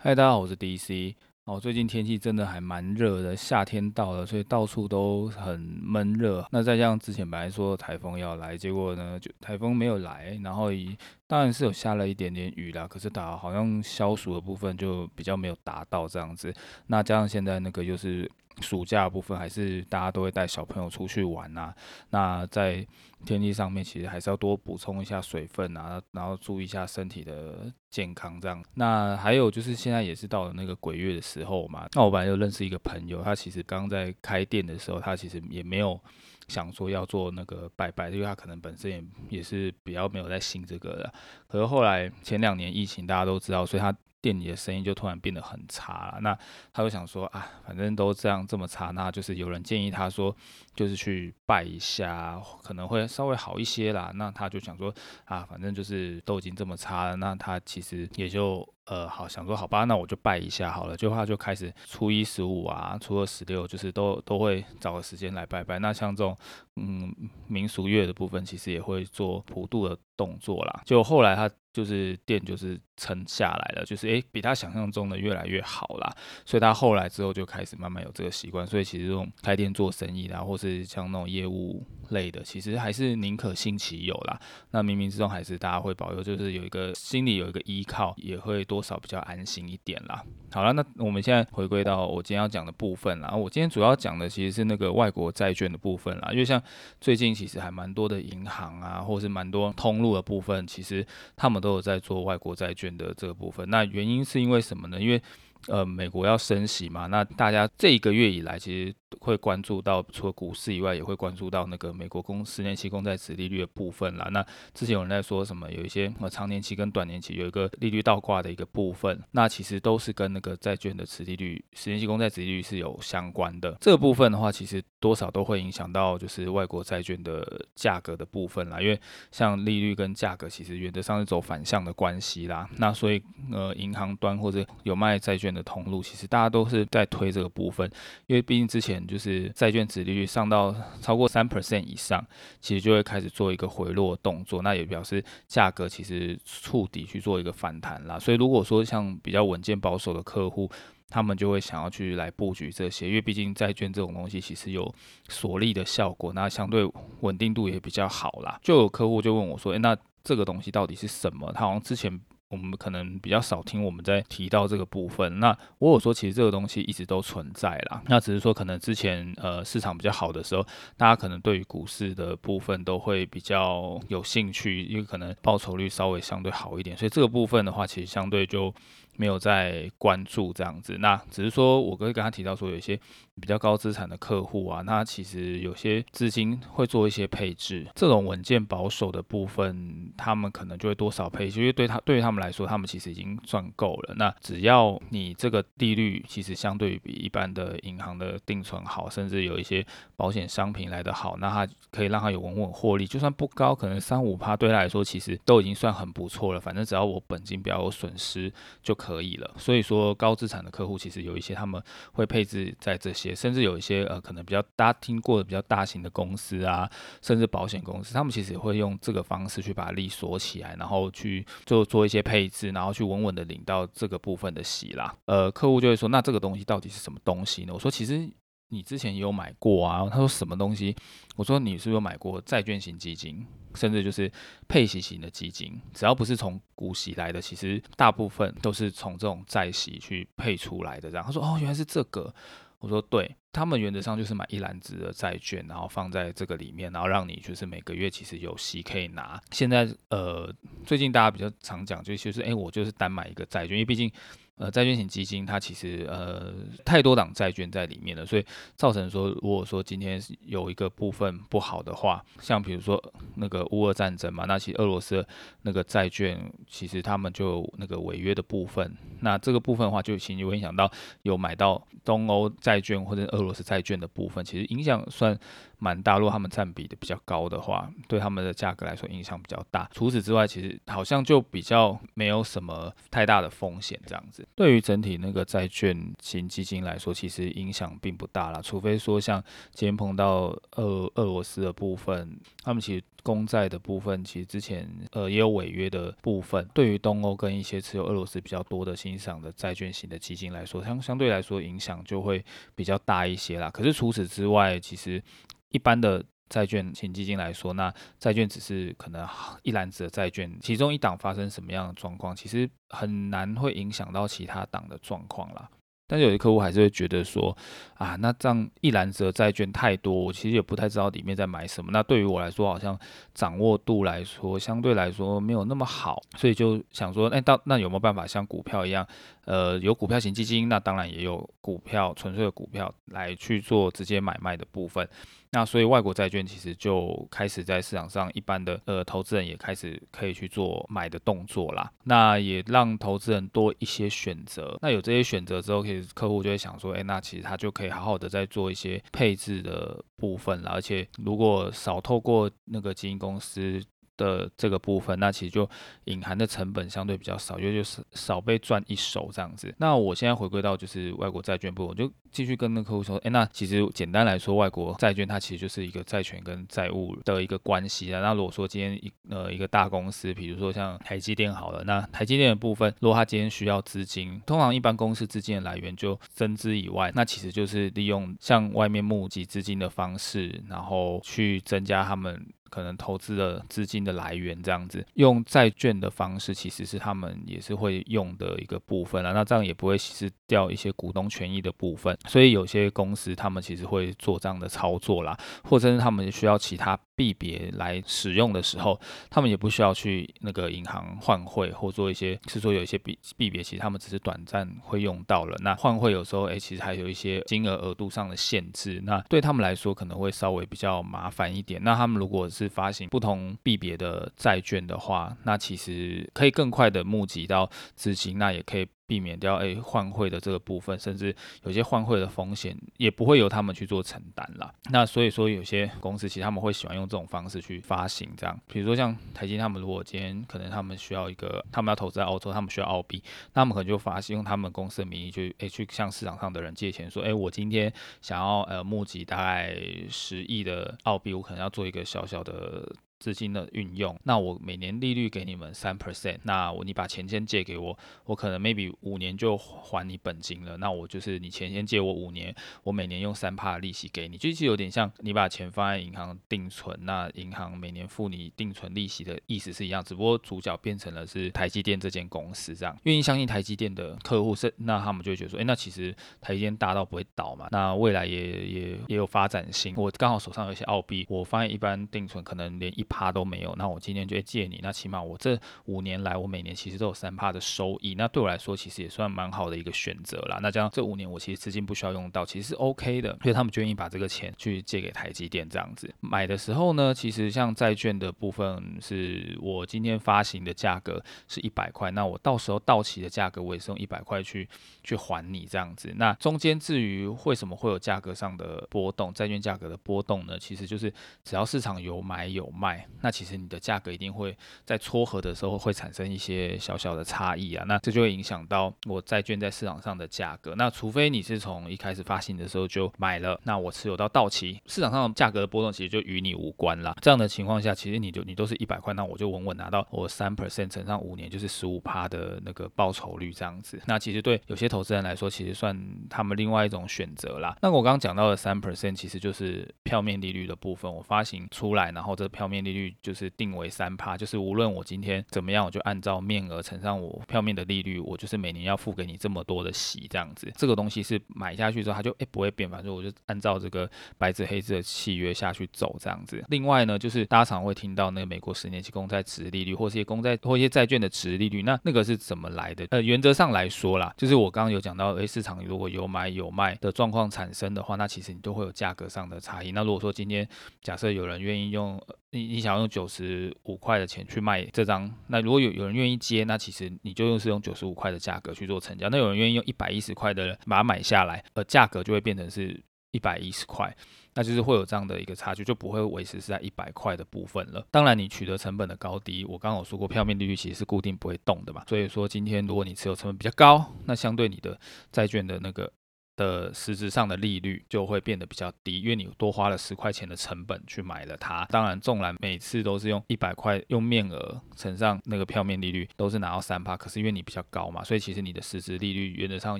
嗨，大家好，我是 DC。哦，最近天气真的还蛮热的，夏天到了，所以到处都很闷热。那再加上之前本来说台风要来，结果呢，就台风没有来，然后以当然是有下了一点点雨啦，可是打好像消暑的部分就比较没有达到这样子。那加上现在那个就是。暑假的部分还是大家都会带小朋友出去玩呐、那在天气上面其实还是要多补充一下水分啊，然后注意一下身体的健康这样。那还有就是现在也是到了那个鬼月的时候嘛，那我本来就认识一个朋友，他其实刚在开店的时候，他其实也没有想说要做那个拜拜，因为他可能本身也也是比较没有在信这个的。可是后来前两年疫情大家都知道，所以他。店里的生意就突然变得很差了，那他就想说啊，反正都这样这么差，那就是有人建议他说，就是去拜一下，可能会稍微好一些啦。那他就想说啊，反正就是都已经这么差了，那他其实也就呃好想说好吧，那我就拜一下好了。就他就开始初一十五啊，初二十六，就是都都会找个时间来拜拜。那像这种嗯民俗月的部分，其实也会做普渡的动作啦。就后来他。就是店就是撑下来了，就是诶，比他想象中的越来越好啦，所以他后来之后就开始慢慢有这个习惯，所以其实这种开店做生意啦，或是像那种业务类的，其实还是宁可信其有啦。那冥冥之中还是大家会保佑，就是有一个心里有一个依靠，也会多多少比较安心一点啦。好了，那我们现在回归到我今天要讲的部分啦。我今天主要讲的其实是那个外国债券的部分啦，因为像最近其实还蛮多的银行啊，或是蛮多通路的部分，其实他们都有在做外国债券的这个部分。那原因是因为什么呢？因为呃，美国要升息嘛，那大家这一个月以来其实。会关注到除了股市以外，也会关注到那个美国公十年期公债殖利率的部分啦。那之前有人在说什么，有一些呃长年期跟短年期有一个利率倒挂的一个部分，那其实都是跟那个债券的殖利率、十年期公债殖利率是有相关的。这个部分的话，其实多少都会影响到就是外国债券的价格的部分啦。因为像利率跟价格其实原则上是走反向的关系啦。那所以呃，银行端或者有卖债券的通路，其实大家都是在推这个部分，因为毕竟之前。就是债券殖利率上到超过三 percent 以上，其实就会开始做一个回落动作，那也表示价格其实触底去做一个反弹啦。所以如果说像比较稳健保守的客户，他们就会想要去来布局这些，因为毕竟债券这种东西其实有锁利的效果，那相对稳定度也比较好啦。就有客户就问我说：“诶，那这个东西到底是什么？”他好像之前。我们可能比较少听我们在提到这个部分。那我有说，其实这个东西一直都存在啦。那只是说，可能之前呃市场比较好的时候，大家可能对于股市的部分都会比较有兴趣，因为可能报酬率稍微相对好一点。所以这个部分的话，其实相对就。没有在关注这样子，那只是说，我会跟他提到说，有一些比较高资产的客户啊，那其实有些资金会做一些配置，这种稳健保守的部分，他们可能就会多少配置，因为对他对于他们来说，他们其实已经赚够了。那只要你这个利率其实相对于比一般的银行的定存好，甚至有一些保险商品来得好，那他可以让他有稳稳获利，就算不高，可能三五趴对他来说其实都已经算很不错了。反正只要我本金不要有损失就可。可以了，所以说高资产的客户其实有一些他们会配置在这些，甚至有一些呃可能比较大家听过的比较大型的公司啊，甚至保险公司，他们其实也会用这个方式去把利锁起来，然后去做做一些配置，然后去稳稳的领到这个部分的息啦。呃，客户就会说，那这个东西到底是什么东西呢？我说其实。你之前也有买过啊？他说什么东西？我说你是不是有买过债券型基金，甚至就是配息型的基金？只要不是从股息来的，其实大部分都是从这种债息去配出来的。这样他说哦，原来是这个。我说对，他们原则上就是买一篮子的债券，然后放在这个里面，然后让你就是每个月其实有息可以拿。现在呃，最近大家比较常讲就就是哎，我就是单买一个债券，因为毕竟。呃，债券型基金它其实呃太多档债券在里面了，所以造成说，如果说今天有一个部分不好的话，像比如说那个乌俄战争嘛，那其实俄罗斯那个债券其实他们就那个违约的部分，那这个部分的话就其实会影响到有买到东欧债券或者俄罗斯债券的部分，其实影响算蛮大。如果他们占比的比较高的话，对他们的价格来说影响比较大。除此之外，其实好像就比较没有什么太大的风险这样子。对于整体那个债券型基金来说，其实影响并不大啦。除非说像今天碰到俄俄罗斯的部分，他们其实。公债的部分，其实之前呃也有违约的部分。对于东欧跟一些持有俄罗斯比较多的欣赏的债券型的基金来说，相相对来说影响就会比较大一些啦。可是除此之外，其实一般的债券型基金来说，那债券只是可能一篮子的债券，其中一档发生什么样的状况，其实很难会影响到其他档的状况啦。但是有些客户还是会觉得说，啊，那这样一篮子的债券太多，我其实也不太知道里面在买什么。那对于我来说，好像掌握度来说，相对来说没有那么好，所以就想说，哎，到那有没有办法像股票一样，呃，有股票型基金，那当然也有股票纯粹的股票来去做直接买卖的部分。那所以外国债券其实就开始在市场上，一般的呃投资人也开始可以去做买的动作啦。那也让投资人多一些选择。那有这些选择之后，其实客户就会想说，哎，那其实他就可以好好的再做一些配置的部分了。而且如果少透过那个基金公司。的这个部分，那其实就隐含的成本相对比较少，因为就是少被赚一手这样子。那我现在回归到就是外国债券部，我就继续跟那客户说，哎，那其实简单来说，外国债券它其实就是一个债权跟债务的一个关系啊。那如果说今天一呃一个大公司，比如说像台积电好了，那台积电的部分，如果它今天需要资金，通常一般公司资金的来源就增资以外，那其实就是利用向外面募集资金的方式，然后去增加他们。可能投资的资金的来源这样子，用债券的方式其实是他们也是会用的一个部分啊。那这样也不会稀释掉一些股东权益的部分，所以有些公司他们其实会做这样的操作啦，或者是他们需要其他币别来使用的时候，他们也不需要去那个银行换汇或做一些，是说有一些币币别其实他们只是短暂会用到了。那换汇有时候哎，其实还有一些金额额度上的限制，那对他们来说可能会稍微比较麻烦一点。那他们如果是发行不同币别的债券的话，那其实可以更快的募集到资金，那也可以。避免掉诶换汇的这个部分，甚至有些换汇的风险也不会由他们去做承担啦。那所以说，有些公司其实他们会喜欢用这种方式去发行，这样，比如说像台积，他们如果今天可能他们需要一个，他们要投资在澳洲，他们需要澳币，那他们可能就发行用他们公司的名义去诶去向市场上的人借钱，说诶我今天想要呃募集大概十亿的澳币，我可能要做一个小小的。资金的运用，那我每年利率给你们三 percent，那我你把钱先借给我，我可能 maybe 五年就还你本金了，那我就是你钱先借我五年，我每年用三趴的利息给你，就其实有点像你把钱放在银行定存，那银行每年付你定存利息的意思是一样，只不过主角变成了是台积电这间公司这样，愿意相信台积电的客户是，那他们就会觉得说，哎，那其实台积电大到不会倒嘛，那未来也也也有发展性，我刚好手上有一些澳币，我放在一般定存可能连一。趴都没有，那我今天就会借你，那起码我这五年来，我每年其实都有三趴的收益，那对我来说其实也算蛮好的一个选择啦。那这样这五年我其实资金不需要用到，其实是 OK 的，所以他们就愿意把这个钱去借给台积电这样子。买的时候呢，其实像债券的部分，是我今天发行的价格是一百块，那我到时候到期的价格我也是用一百块去去还你这样子。那中间至于为什么会有价格上的波动，债券价格的波动呢？其实就是只要市场有买有卖。那其实你的价格一定会在撮合的时候会产生一些小小的差异啊，那这就会影响到我债券在市场上的价格。那除非你是从一开始发行的时候就买了，那我持有到到期，市场上价格的波动其实就与你无关啦。这样的情况下，其实你就你都是一百块，那我就稳稳拿到我三 percent 乘上五年就是十五趴的那个报酬率这样子。那其实对有些投资人来说，其实算他们另外一种选择啦。那我刚刚讲到的三 percent 其实就是票面利率的部分，我发行出来，然后这票面利率。就是定为三趴，就是无论我今天怎么样，我就按照面额乘上我票面的利率，我就是每年要付给你这么多的息，这样子。这个东西是买下去之后，它就诶、不会变，反正我就按照这个白纸黑字的契约下去走，这样子。另外呢，就是大家常会听到那个美国十年期公债殖利率，或是一些公债或一些债券的殖利率，那那个是怎么来的？呃，原则上来说啦，就是我刚刚有讲到，诶、市场如果有买有卖的状况产生的话，那其实你都会有价格上的差异。那如果说今天假设有人愿意用你你想要用九十五块的钱去卖这张，那如果有有人愿意接，那其实你就用是用九十五块的价格去做成交。那有人愿意用一百一十块的把它买下来，呃，价格就会变成是一百一十块，那就是会有这样的一个差距，就不会维持是在一百块的部分了。当然，你取得成本的高低，我刚刚有说过，票面利率其实是固定不会动的嘛。所以说，今天如果你持有成本比较高，那相对你的债券的那个。的实质上的利率就会变得比较低，因为你多花了十块钱的成本去买了它。当然，纵然每次都是用一百块用面额乘上那个票面利率，都是拿到三趴，可是因为你比较高嘛，所以其实你的实质利率原则上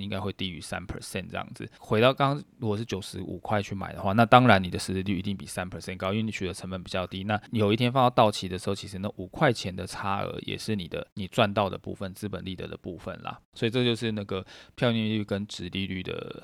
应该会低于三 percent 这样子。回到刚刚，如果是九十五块去买的话，那当然你的实质率一定比三 percent 高，因为你取得成本比较低。那有一天放到到期的时候，其实那五块钱的差额也是你的你赚到的部分，资本利得的部分啦。所以这就是那个票面利率跟殖利率的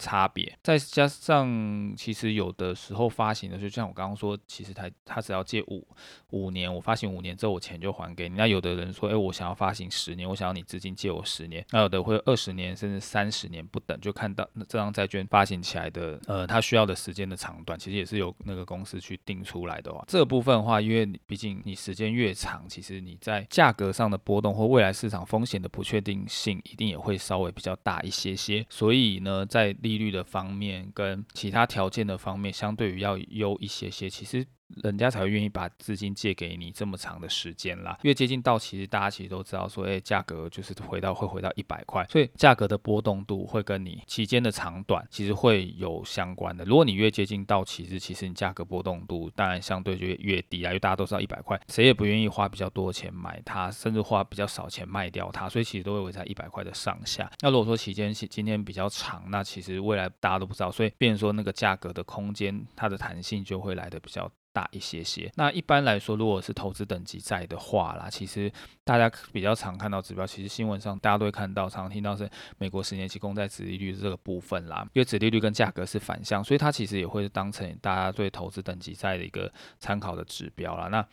差别。再加上，其实有的时候发行的，就像我刚刚说，其实他他只要借五五年，我发行五年之后，我钱就还给你。那有的人说，哎，我想要发行十年，我想要你资金借我十年。那有的会二十年甚至三十年不等，就看到那这张债券发行起来的，呃，它需要的时间的长短，其实也是由那个公司去定出来的话。这部分的话，因为毕竟你时间越长，其实你在价格上的波动或未来市场风险的不确定性，一定也会稍微比较大一些些。所以呢，在利率的方面跟其他条件的方面，相对于要优一些些，其实。人家才会愿意把资金借给你这么长的时间啦。越接近到期，大家其实都知道说，哎，价格就是回到会回到一百块，所以价格的波动度会跟你期间的长短其实会有相关的。如果你越接近到期日，其实你价格波动度当然相对就越，低啊，因为大家都知道一百块，谁也不愿意花比较多的钱买它，甚至花比较少钱卖掉它，所以其实都会围在一百块的上下。那如果说期间今天比较长，那其实未来大家都不知道，所以变说那个价格的空间，它的弹性就会来的比较。大一些些。那一般来说，如果是投资等级债的话啦，其实大家比较常看到指标，其实新闻上大家都会看到，常常听到是美国十年期公债殖利率这个部分啦，因为殖利率跟价格是反向，所以它其实也会当成大家对投资等级债的一个参考的指标啦。那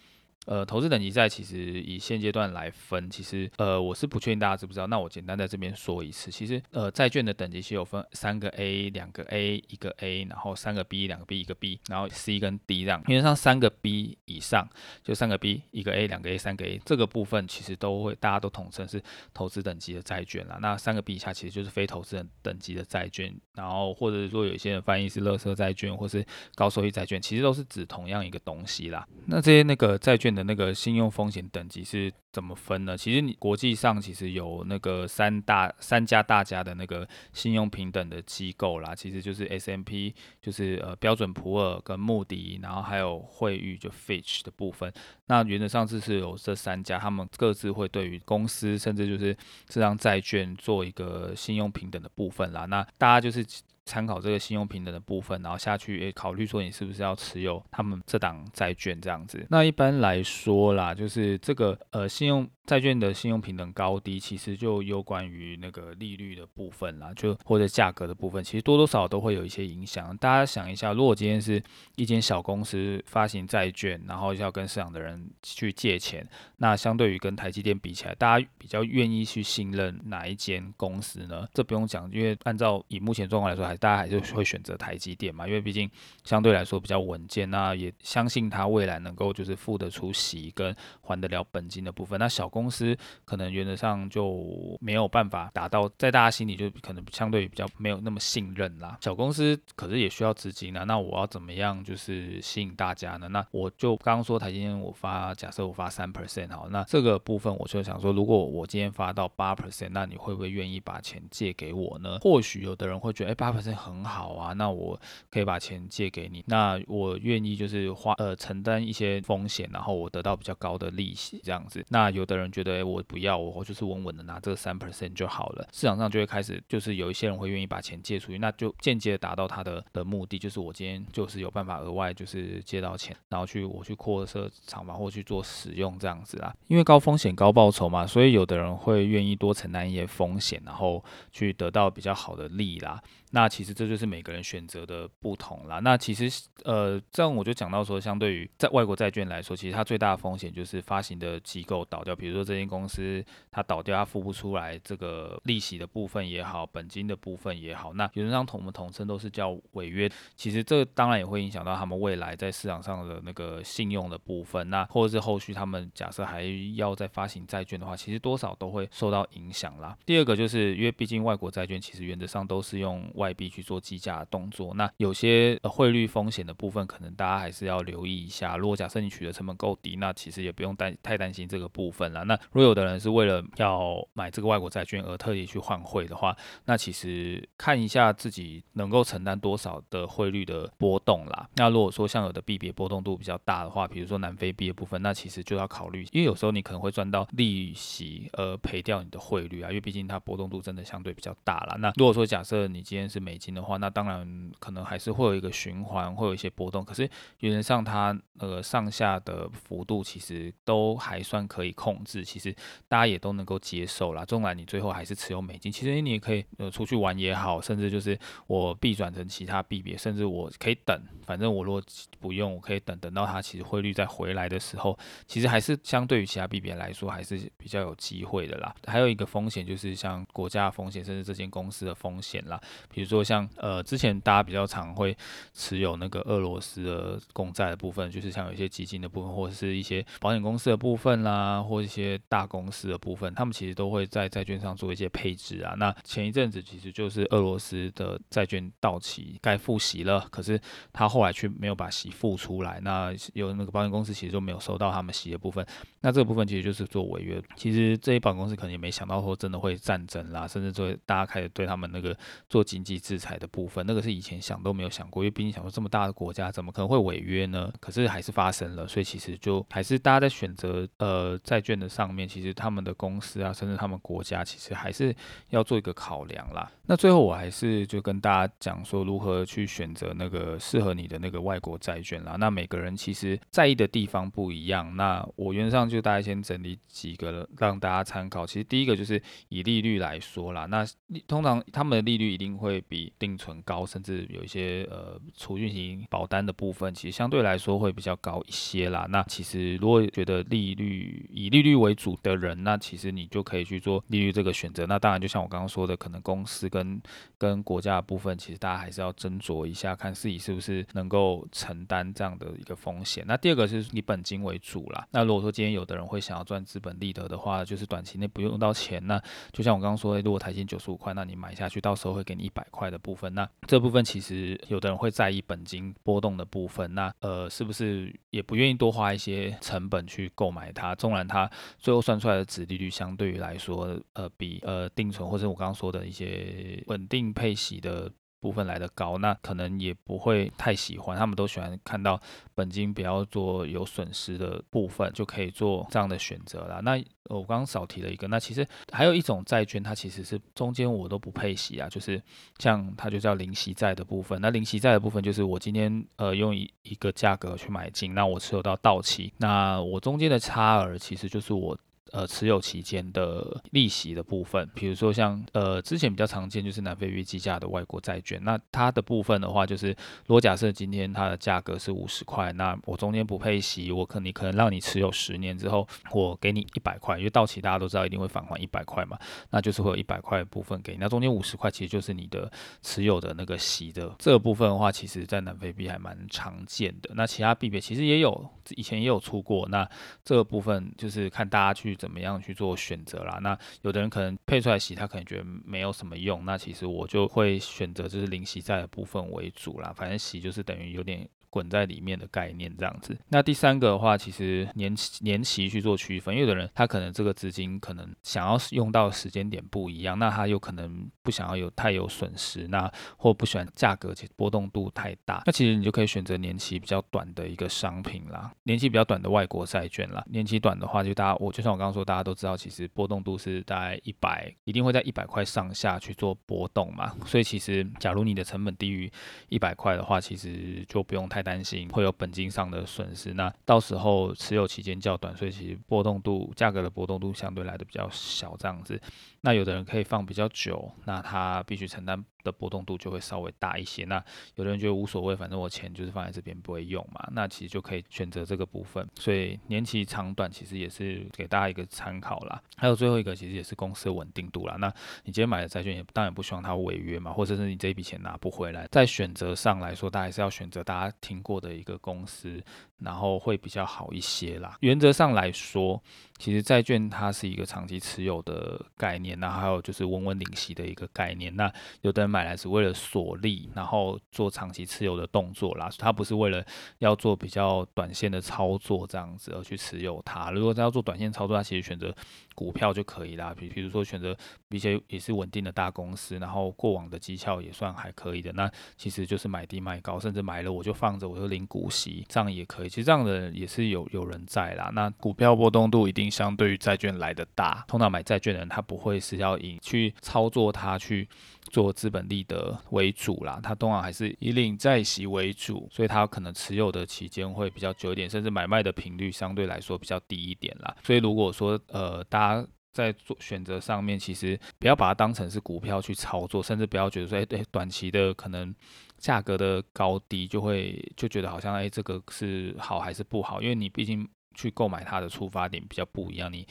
呃，投资等级债其实以现阶段来分，其实呃，我是不确定大家知不知道。那我简单在这边说一次，其实呃，债券的等级是有分三个 A、两个 A、一个 A，然后三个 B、两个 B、一个 B，然后 C 跟 D 这样。原则上三个 B 以上就三个 B、一个 A、两个 A、三个 A 这个部分其实都会大家都统称是投资等级的债券啦。那三个 B 以下其实就是非投资等等级的债券，然后或者说有些人翻译是垃圾债券或是高收益债券，其实都是指同样一个东西啦。那这些那个债券的那个信用风险等级是怎么分呢？其实你国际上其实有那个三大三家大家的那个信用评等的机构啦，其实就是 S M P，就是呃标准普尔跟穆迪，然后还有惠誉就 Fitch 的部分。那原则上这是有这三家，他们各自会对于公司甚至就是这张债券做一个信用评等的部分啦。那大家就是。参考这个信用评等的部分，然后下去诶考虑说你是不是要持有他们这档债券这样子。那一般来说啦，就是这个呃信用。债券的信用评等高低，其实就有关于那个利率的部分啦，就或者价格的部分，其实多多少少都会有一些影响。大家想一下，如果今天是一间小公司发行债券，然后要跟市场的人去借钱，那相对于跟台积电比起来，大家比较愿意去信任哪一间公司呢？这不用讲，因为按照以目前状况来说，还大家还是会选择台积电嘛，因为毕竟相对来说比较稳健，那也相信它未来能够就是付得出息跟还得了本金的部分。那小公司可能原则上就没有办法达到，在大家心里就可能相对比较没有那么信任啦。小公司可是也需要资金啊，那我要怎么样就是吸引大家呢？那我就刚刚说台积电我发，假设我发三 percent 好，那这个部分我就想说，如果我今天发到八 percent，那你会不会愿意把钱借给我呢？或许有的人会觉得，哎，八 percent 很好啊，那我可以把钱借给你，那我愿意就是花呃承担一些风险，然后我得到比较高的利息这样子。那有的人。觉得我不要，我就是稳稳的拿这三 percent 就好了。市场上就会开始，就是有一些人会愿意把钱借出去，那就间接达到他的的目的，就是我今天就是有办法额外就是借到钱，然后去我去扩设厂房或去做使用这样子啦。因为高风险高报酬嘛，所以有的人会愿意多承担一些风险，然后去得到比较好的利啦。那其实这就是每个人选择的不同啦。那其实呃，这样我就讲到说，相对于在外国债券来说，其实它最大的风险就是发行的机构倒掉。比如说这间公司它倒掉，它付不出来这个利息的部分也好，本金的部分也好，那原则上统我们统称都是叫违约。其实这当然也会影响到他们未来在市场上的那个信用的部分。那或者是后续他们假设还要再发行债券的话，其实多少都会受到影响啦。第二个就是因为毕竟外国债券其实原则上都是用外币去做计价的动作。那有些汇率风险的部分，可能大家还是要留意一下。如果假设你取得成本够低，那其实也不用担太担心这个部分了。那如果有的人是为了要买这个外国债券而特意去换汇的话，那其实看一下自己能够承担多少的汇率的波动啦。那如果说像有的币别波动度比较大的话，比如说南非币的部分，那其实就要考虑，因为有时候你可能会赚到利息而赔掉你的汇率啊，因为毕竟它波动度真的相对比较大啦。那如果说假设你今天是美金的话，那当然可能还是会有一个循环，会有一些波动。可是原则上它呃上下的幅度其实都还算可以控制，其实大家也都能够接受啦。纵然你最后还是持有美金，其实你也可以呃出去玩也好，甚至就是我币转成其他币别，甚至我可以等，反正我如果不用，我可以等等到它其实汇率再回来的时候，其实还是相对于其他币别来说还是比较有机会的啦。还有一个风险就是像国家风险，甚至这间公司的风险啦。比如说像呃之前大家比较常会持有那个俄罗斯的公债的部分，就是像有一些基金的部分，或者是一些保险公司的部分啦，或一些大公司的部分，他们其实都会在债券上做一些配置啊。那前一阵子其实就是俄罗斯的债券到期该付息了，可是他后来却没有把息付出来，那有那个保险公司其实就没有收到他们息的部分，那这个部分其实就是做违约。其实这些保险公司可能也没想到说真的会战争啦，甚至说大家开始对他们那个做经济制裁的部分，那个是以前想都没有想过，因为毕竟想说这么大的国家怎么可能会违约呢？可是还是发生了，所以其实就还是大家在选择呃债券的上面，其实他们的公司啊，甚至他们国家其实还是要做一个考量啦。那最后我还是就跟大家讲说如何去选择那个适合你的那个外国债券啦。那每个人其实在意的地方不一样，那我原则上就就大概先整理几个让大家参考。其实第一个就是以利率来说啦，那通常他们的利率一定会比定存高，甚至有一些呃储蓄型保单的部分，其实相对来说会比较高一些啦。那其实如果觉得利率以利率为主的人，那其实你就可以去做利率这个选择。那当然就像我刚刚说的，可能公司跟跟国家的部分，其实大家还是要斟酌一下，看自己是不是能够承担这样的一个风险。那第二个是以本金为主啦。那如果说今天有有的人会想要赚资本利得的话，就是短期内不用到钱。那就像我刚刚说，如果台金九十五块，那你买下去，到时候会给你一百块的部分。那这部分其实有的人会在意本金波动的部分。那呃，是不是也不愿意多花一些成本去购买它？纵然它最后算出来的殖利率相对于来说，呃，比呃定存或者我刚刚说的一些稳定配息的。部分来的高，那可能也不会太喜欢，他们都喜欢看到本金不要做有损失的部分，就可以做这样的选择啦。那我刚刚少提了一个，那其实还有一种债券，它其实是中间我都不配息啊，就是像它就叫零息债的部分。那零息债的部分就是我今天呃用一一个价格去买进，那我持有到到期，那我中间的差额其实就是我。呃，持有期间的利息的部分，比如说像呃之前比较常见就是南非币计价的外国债券，那它的部分的话，就是如果假设今天它的价格是五十块，那我中间不配息，我可你可能让你持有十年之后，我给你一百块，因为到期大家都知道一定会返还一百块嘛，那就是会有一百块部分给你，那中间五十块其实就是你的持有的那个息的这个部分的话，其实在南非币还蛮常见的，那其他币别其实也有，以前也有出过，那这个部分就是看大家去。怎么样去做选择啦？那有的人可能配出来洗，他可能觉得没有什么用。那其实我就会选择就是零洗债的部分为主啦。反正洗就是等于有点。滚在里面的概念这样子。那第三个的话，其实年期年期去做区分，因为有的人他可能这个资金可能想要用到时间点不一样，那他有可能不想要有太有损失，那或不喜欢价格其实波动度太大，那其实你就可以选择年期比较短的一个商品啦，年期比较短的外国债券啦。年期短的话，就大家我就像我刚刚说，大家都知道，其实波动度是大概一百，一定会在一百块上下去做波动嘛。所以其实假如你的成本低于一百块的话，其实就不用太。担心会有本金上的损失，那到时候持有期间较短，所以其实波动度价格的波动度相对来的比较小，这样子。那有的人可以放比较久，那他必须承担的波动度就会稍微大一些。那有的人觉得无所谓，反正我钱就是放在这边不会用嘛，那其实就可以选择这个部分。所以年期长短其实也是给大家一个参考啦。还有最后一个其实也是公司的稳定度啦。那你今天买的债券也当然不希望它违约嘛，或者是你这一笔钱拿不回来。在选择上来说，大家还是要选择大家听过的一个公司，然后会比较好一些啦。原则上来说，其实债券它是一个长期持有的概念，然后还有就是稳稳领息的一个概念。那有的人买来是为了锁利，然后做长期持有的动作啦，他不是为了要做比较短线的操作这样子而去持有它。如果他要做短线操作，他其实选择股票就可以啦。比比如说选择一些也是稳定的大公司，然后过往的绩效也算还可以的，那其实就是买低卖高，甚至买了我就放着，我就领股息，这样也可以。其实这样的也是有有人在啦。那股票波动度一定相对于债券来的大。通常买债券的人，他不会是要以去操作它去做资本利得为主啦，它通常还是以领债息为主，所以它可能持有的期间会比较久一点，甚至买卖的频率相对来说比较低一点啦。所以如果说呃大家在做选择上面，其实不要把它当成是股票去操作，甚至不要觉得说，哎，对，短期的可能价格的高低就会就觉得好像，哎，这个是好还是不好？因为你毕竟去购买它的出发点比较不一样，你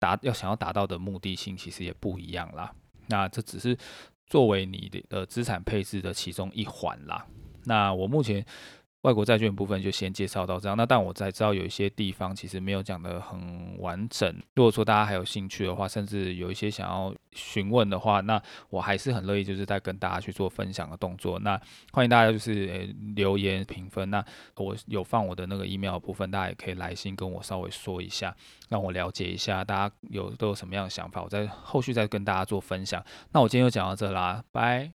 达要想要达到的目的性其实也不一样啦。那这只是作为你的呃资产配置的其中一环啦。那我目前。外国债券部分就先介绍到这样，那但我才知道有一些地方其实没有讲得很完整。如果说大家还有兴趣的话，甚至有一些想要询问的话，那我还是很乐意就是在跟大家去做分享的动作。那欢迎大家就是、留言评分，那我有放我的那个 email 部分，大家也可以来信跟我稍微说一下，让我了解一下大家有都有什么样的想法，我在后续再跟大家做分享。那我今天就讲到这啦，拜。